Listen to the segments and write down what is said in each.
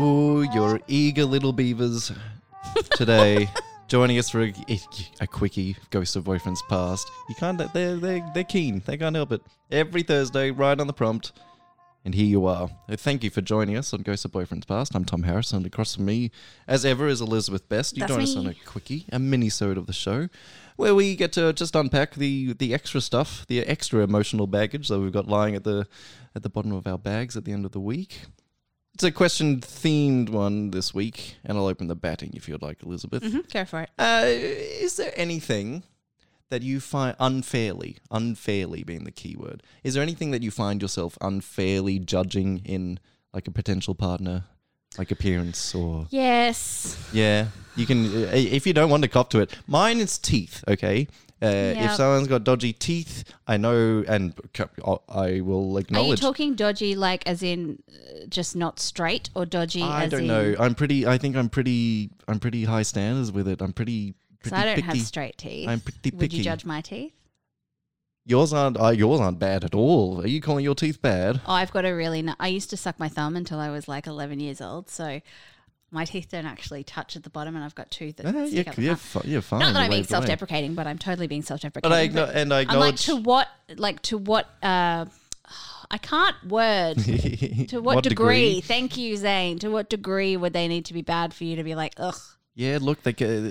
Ooh, your eager little beavers today joining us for a, a quickie Ghost of Boyfriends Past. You can't, they're, they're, they're keen. They can't help it. Every Thursday, right on the prompt. And here you are. Uh, Thank you for joining us on Ghost of Boyfriends Past. I'm Tom Harrison. and across from me, as ever, is Elizabeth Best. You That's join us on a quickie, a mini-sode of the show, where we get to just unpack the the extra stuff, the extra emotional baggage that we've got lying at the at the bottom of our bags at the end of the week. It's a question themed one this week, and I'll open the batting if you'd like, Elizabeth. Go for it. Uh, is there anything that you find unfairly, unfairly being the key word, is there anything that you find yourself unfairly judging in like a potential partner, like appearance or Yes. yeah? You can uh, if you don't want to cop to it. Mine is teeth. Okay. Uh, If someone's got dodgy teeth, I know, and I will acknowledge. Are you talking dodgy, like as in uh, just not straight, or dodgy I don't know. I'm pretty. I think I'm pretty. I'm pretty high standards with it. I'm pretty. Because I don't picky. have straight teeth. I'm pretty Would you judge my teeth? Yours aren't. Uh, yours aren't bad at all. Are you calling your teeth bad? Oh, I've got a really. n- I used to suck my thumb until I was like 11 years old, so my teeth don't actually touch at the bottom, and I've got two that stick you're, you're, fi- you're fine. Not that I'm being self-deprecating, but I'm totally being self-deprecating. But I acknow- and I I'm like to what, like to what, uh, I can't word. to what, degree? Thank you, Zane. To what degree would they need to be bad for you to be like, ugh? yeah, look, uh, uh,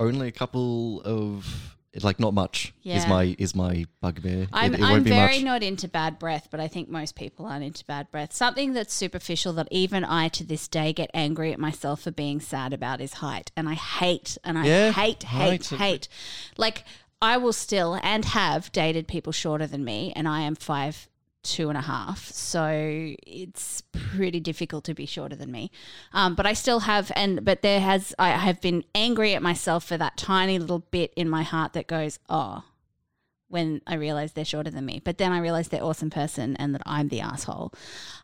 only a couple of like not much is my is my bugbear. I'm, it, it I'm very much. not into bad breath, but I think most people aren't into bad breath. Something that's superficial that even I to this day get angry at myself for being sad about is height. And I hate, and I Yeah, hate, hate, height. hate. Like, I will still and have dated people shorter than me, and I am five two and a half so it's pretty difficult to be shorter than me um, but i still have and but there has i have been angry at myself for that tiny little bit in my heart that goes oh when I realize they're shorter than me. But then I realize they're awesome person and that I'm the asshole.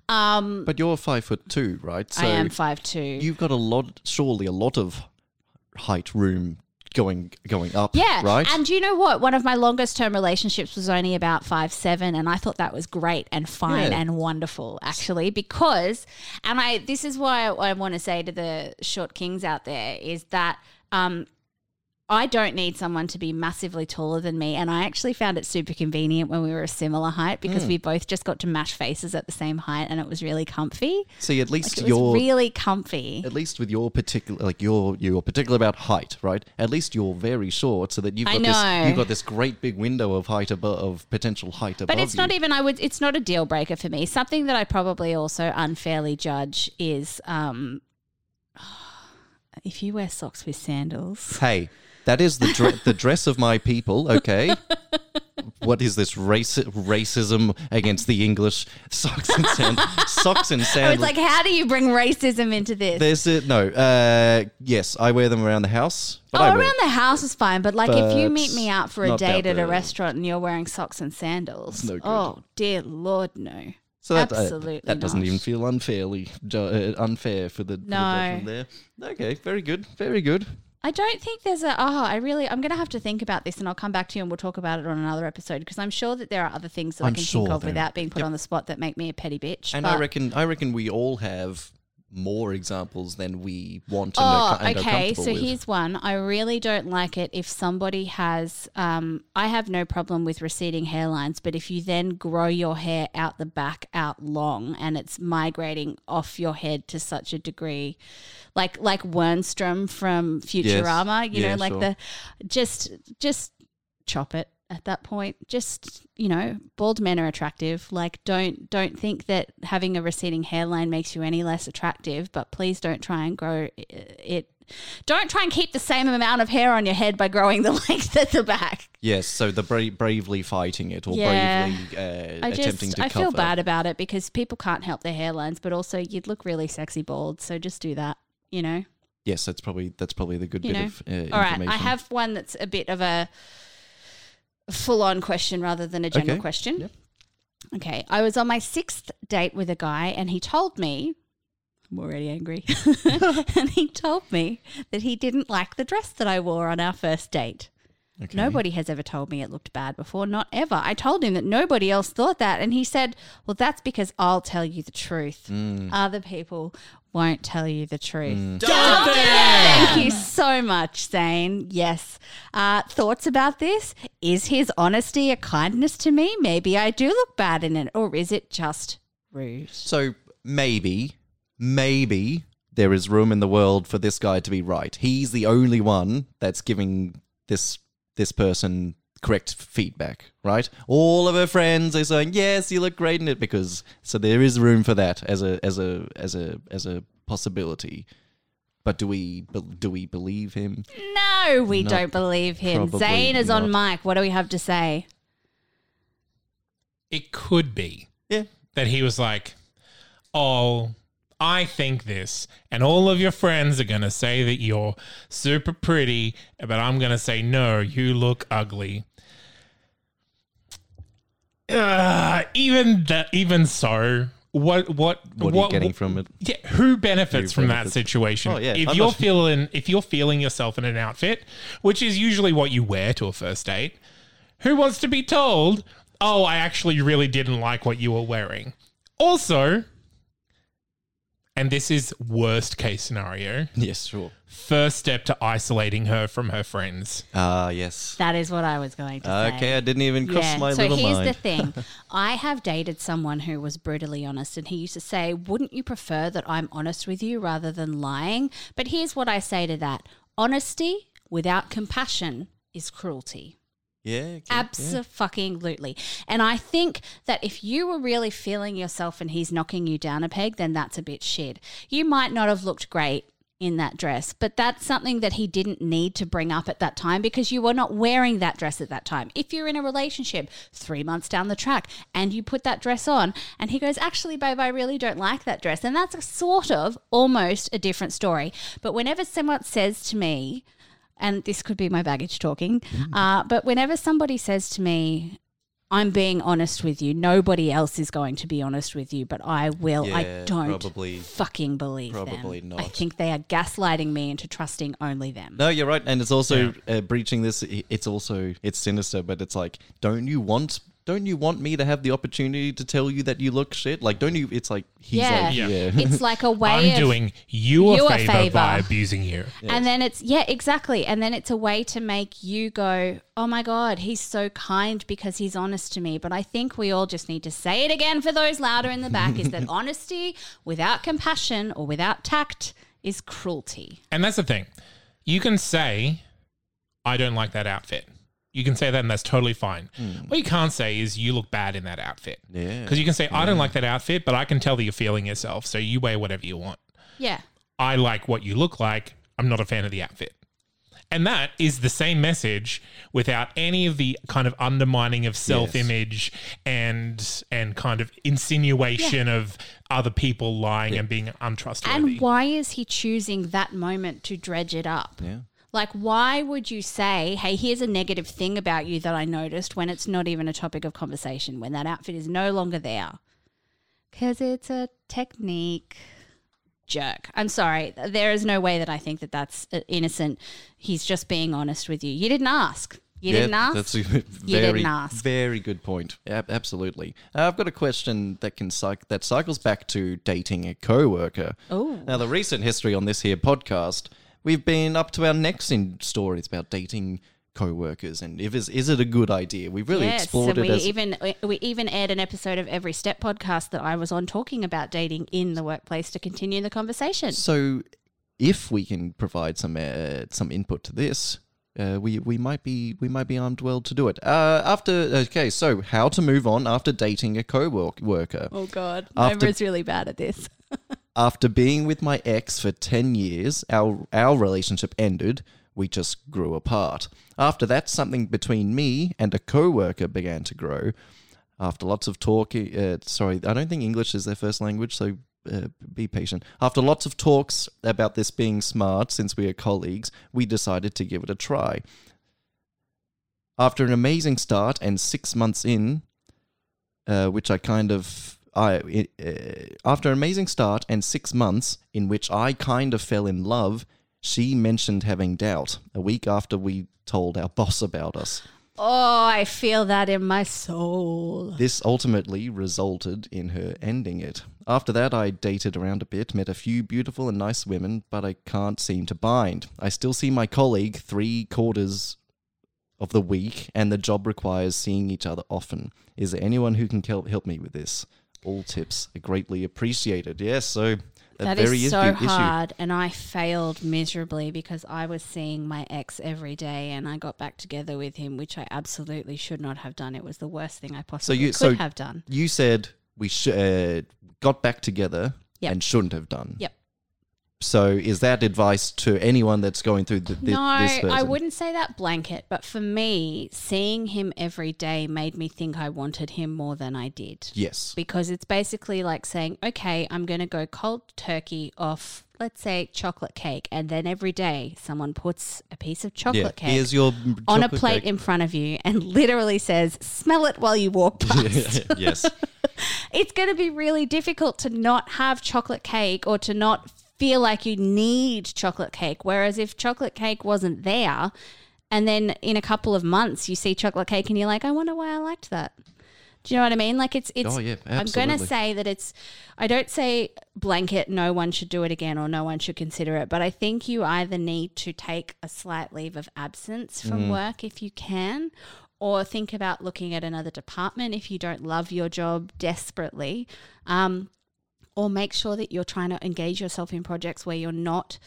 Um, But you're five foot two, right? So I am five two. You've got a lot, surely a lot of height room going going up. yeah, right. And you know what? One of my longest term relationships was only about five seven, and I thought that was great and fine Yeah. and wonderful, actually, because and I this is why I, I want to say to the short kings out there is that um, I don't need someone to be massively taller than me. And I actually found it super convenient when we were a similar height because Hmm. we both just got to mash faces at the same height and it was really comfy. See, at least was you're really comfy. at least with your particular like you're you're particular about height, right? At least you're very short, so that you've got this you've got this great big window of height above of potential height above. But it's not even I would it's not a deal breaker for me. Something that I probably also unfairly judge is um if you wear socks with sandals. Hey, that is the dre- the dress of my people. Okay. What is this race racism against the English socks and sand- socks and sandals. I sandals? was like, how do you bring racism into this? There's a, no. Uh, yes, I wear them around the house. But Oh, I wear, around the house is fine, but like if you meet me out for a date at a restaurant and you're wearing socks and sandals, no good. oh dear lord, no. so that, uh, absolutely that doesn't not. even feel unfairly uh, unfair for the, for the No. judgment there. Okay, very good, very good. I don't think there's a. Oh, I really. I'm going to have to think about this, and I'll come back to you, and we'll talk about it on another episode because I'm sure that there are other things that i I'm can sure think of there- without being put Yep. on the spot that make me a petty bitch. And I but- reckon, I reckon we all have more examples than we want to know Oh, are okay. So with. here's one. I really don't like it if somebody has. Um, I have no problem with receding hairlines, but if you then grow your hair out the back out long and it's migrating off your head to such a degree, like like Wernstrom from Futurama, you Yeah, know, like sure. the just just chop it. At that point. Just, you know, bald men are attractive. Like don't don't think that having a receding hairline makes you any less attractive, but please don't try and grow it don't try and keep the same amount of hair on your head by growing the length at the back. Yes, so the bra- bravely fighting it or Yeah. bravely uh, I attempting just to I cover. feel bad about it because people can't help their hairlines, but also you'd look really sexy bald. So just do that, you know. Yes, that's probably that's probably the good You bit know. of uh, All right. I have one that's a bit of a full-on question rather than a general Okay. question. Yep. Okay, I was on my sixth date with a guy, and he told me. I'm already angry. and he told me that he didn't like the dress that I wore on our first date. Okay. Nobody has ever told me it looked bad before, not ever. I told him that nobody else thought that, and he said, Well, that's because I'll tell you the truth. Mm. Other people won't tell you the truth. Stop it! Thank you so much, Zane. Yes. Uh, thoughts about this? Is his honesty a kindness to me? Maybe I do look bad in it, or is it just rude? So maybe, maybe there is room in the world for this guy to be right. He's the only one that's giving this this person correct feedback, right? All of her friends are saying, "Yes, you look great in it," because so there is room for that as a as a as a as a possibility. But do we be- do we believe him? No, we Not- don't believe him. Zayn Zane is on not. mic. What do we have to say? It could be Yeah. that he was like, "Oh, I think this," and all of your friends are going to say that you're super pretty, but I'm going to say no, you look ugly. Uh, even that, even so, what what What are you getting from it? Yeah, who benefits Who from benefits? that situation? Oh, yeah, if I'm you're feeling if you're feeling yourself in an outfit, which is usually what you wear to a first date, who wants to be told, "Oh, I actually really didn't like what you were wearing." Also, and this is worst case scenario, Yes, sure. first step to isolating her from her friends. Ah, yes. That is what I was going to say. Okay, I didn't even cross my so little here's mind. the thing. I have dated someone who was brutally honest, and he used to say, Wouldn't you prefer that I'm honest with you rather than lying? But here's what I say to that honesty without compassion is cruelty. Yeah. okay, yeah. Absolutely. And I think that if you were really feeling yourself and he's knocking you down a peg, then that's a bit shit. You might not have looked great in that dress, but that's something that he didn't need to bring up at that time because you were not wearing that dress at that time. If you're in a relationship three months down the track and you put that dress on and he goes, Actually, babe, I really don't like that dress, and that's a sort of almost a different story. But whenever someone says to me, and this could be my baggage talking, Mm. uh, but whenever somebody says to me, I'm being honest with you. Nobody else is going to be honest with you, but I will. I don't probably- fucking believe probably them. I not. think they are gaslighting me into trusting only them. No, you're right, and it's also uh, breaching this. It's also it's sinister, but it's like, don't you want? Don't you want me to have the opportunity to tell you that you look shit? Like, don't you? It's like he's yeah. like, Yeah. yeah, it's like a way I'm of doing you a, you a favor, favour. by abusing you. And then it's, yeah, exactly. And then it's a way to make you go, oh my God, he's so kind because he's honest to me. But I think we all just need to say it again for those louder in the back is that honesty without compassion or without tact is cruelty. And that's the thing. You can say, I don't like that outfit. You can say that and that's totally fine. Hmm. What you can't say is you look bad in that outfit. Yeah. Because you can say, I don't like that outfit, but I can tell that you're feeling yourself. So you wear whatever you want. Yeah. I like what you look like. I'm not a fan of the outfit. And that is the same message without any of the kind of undermining of self-image and and kind of insinuation of other people lying and being untrustworthy. And why is he choosing that moment to dredge it up? yeah. Like, why would you say, hey, here's a negative thing about you that I noticed when it's not even a topic of conversation, when that outfit is no longer there? Because it's a technique. Jerk. I'm sorry. There is no way that I think that that's uh, innocent. He's just being honest with you. You didn't ask. You Yeah, didn't ask. That's a very, didn't ask. very good point. Yeah, absolutely. Uh, I've got a question that can cyc- that cycles back to dating a coworker. Oh. Now, the recent history on this here podcast, we've been up to our necks in stories about dating co-workers and if is is it a good idea? We've really yes, explored and it we as even we- even aired an episode of Every Step podcast that I was on talking about dating in the workplace to continue the conversation. So, if we can provide some uh, some input to this, uh, we we might be we might be armed well to do it. Uh, after okay, so how to move on after dating a co-worker? Oh God, After- Nova's really bad at this. After being with my ex for 10 years, our, our relationship ended. We just grew apart. After that, something between me and a coworker began to grow. After lots of talking, uh, sorry, I don't think English is their first language, so uh, be patient. After lots of talks about this being smart, since we are colleagues, we decided to give it a try. After an amazing start and six months in, uh, which I kind of I uh, after an amazing start and six months in which I kind of fell in love, she mentioned having doubt a week after we told our boss about us. Oh, I feel that in my soul. This ultimately resulted in her ending it. After that, I dated around a bit, met a few beautiful and nice women, but I can't seem to bind. I still see my colleague three quarters of the week, and the job requires seeing each other often. Is there anyone who can help help me with this? All tips are greatly appreciated. Yes, so That very is so issue, hard, and I failed miserably because I was seeing my ex every day, and I got back together with him, which I absolutely should not have done. It was the worst thing I possibly So you could so have done. You said we sh- uh, got back together Yep. and shouldn't have done. Yep. So is that advice to anyone that's going through th- th- no, this person? I wouldn't say that blanket, but for me, seeing him every day made me think I wanted him more than I did. Yes. because it's basically like saying, okay, I'm going to go cold turkey off, let's say, chocolate cake. And then every day someone puts a piece of chocolate yeah. cake Here's your on a plate cake. in front of you and literally says, smell it while you walk past. yes. it's going to be really difficult to not have chocolate cake or to not feel like you need chocolate cake. Whereas if chocolate cake wasn't there, and then in a couple of months you see chocolate cake and you're like, I wonder why I liked that. Do you know what I mean? Like it's it's. Oh, yeah, I'm going to say that it's. I don't say blanket. No one should do it again, or no one should consider it. But I think you either need to take a slight leave of absence from Mm. work if you can, or think about looking at another department if you don't love your job desperately. Um, or make sure that you're trying to engage yourself in projects where you're not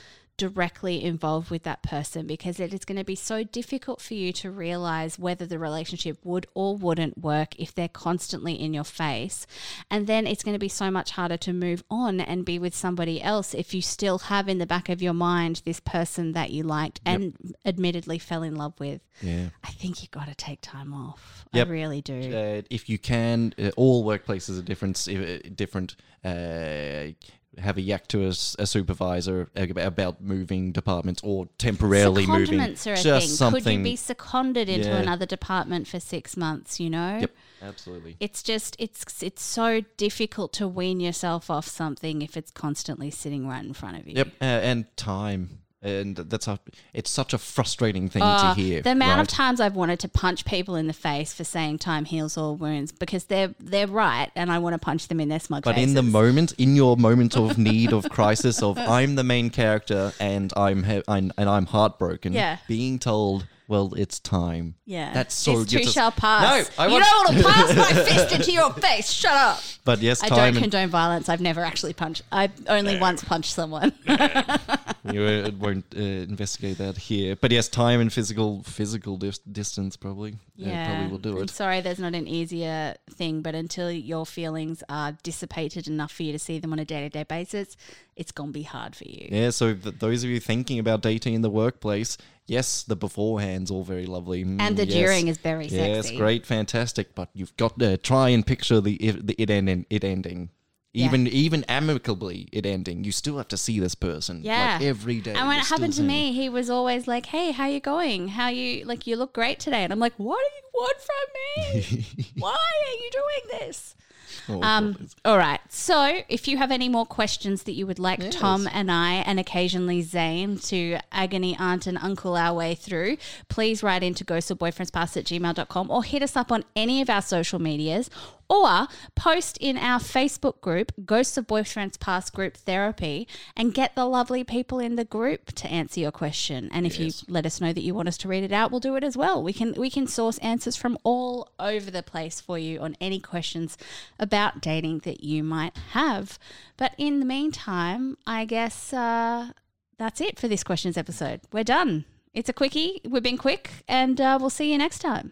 directly involved with that person because it is going to be so difficult for you to realize whether the relationship would or wouldn't work if they're constantly in your face. And then it's going to be so much harder to move on and be with somebody else if you still have in the back of your mind this person that you liked and admittedly fell in love with. Yeah. I think you've got to take time off. Yep. I really do. Uh, if you can, uh, all workplaces are different. Uh, different. Have a yak to a, a supervisor about moving departments or temporarily moving. Are a Just thing. something. Could you be seconded into Yeah. another department for six months? You know. Yep. Absolutely. It's just it's it's so difficult to wean yourself off something if it's constantly sitting right in front of you. Yep. Uh, and time. And that's a. It's such a frustrating thing Uh, to hear. the amount right? of times I've wanted to punch people in the face for saying time heals all wounds because they're they're right and I want to punch them in their smug But faces. in the moment, in your moment of need, of crisis, of I'm the main character and I'm, he- I'm and I'm heartbroken. Yeah. Being told, well, it's time. yeah, That's so. This you too just- shall pass. No, I you don't want to pass my fist into your face. Shut up. But yes, I time. don't condone violence. I've never actually punched. I only once punched someone. you uh, won't uh, investigate that here. But yes, time and physical physical dis- distance probably. Yeah. probably will do I'm it. sorry, there's not an easier thing, but until your feelings are dissipated enough for you to see them on a day to day basis, it's gonna be hard for you. Yeah, so th- those of you thinking about dating in the workplace, yes, the beforehand's all very lovely, Mm, And the yes. during is very Yes, sexy. great, fantastic, but you've got to try and picture the it, the it ending, it ending, Yeah. even even amicably it ending. You still have to see this person, Yeah. like every day. And when it happened to me, he was always like, "Hey, how you going? How you like? You look great today." And I'm like, "What do you want from me? Why are you doing this?" Oh, Um, all right. So, if you have any more questions that you would like Yes. Tom and I, and occasionally Zane, to agony aunt and uncle our way through, please write into ghostsofboyfriendspast at gmail.com or hit us up on any of our social medias or post in our Facebook group, Ghosts of Boyfriends Past Group Therapy, and get the lovely people in the group to answer your question. And if you let us know that you want us to read it out, we'll do it as well. We can we can source answers from all over the place for you on any questions about dating that you might have. But in the meantime, I guess uh, that's it for this questions episode. We're done. It's a quickie. We've been quick, and uh, we'll see you next time.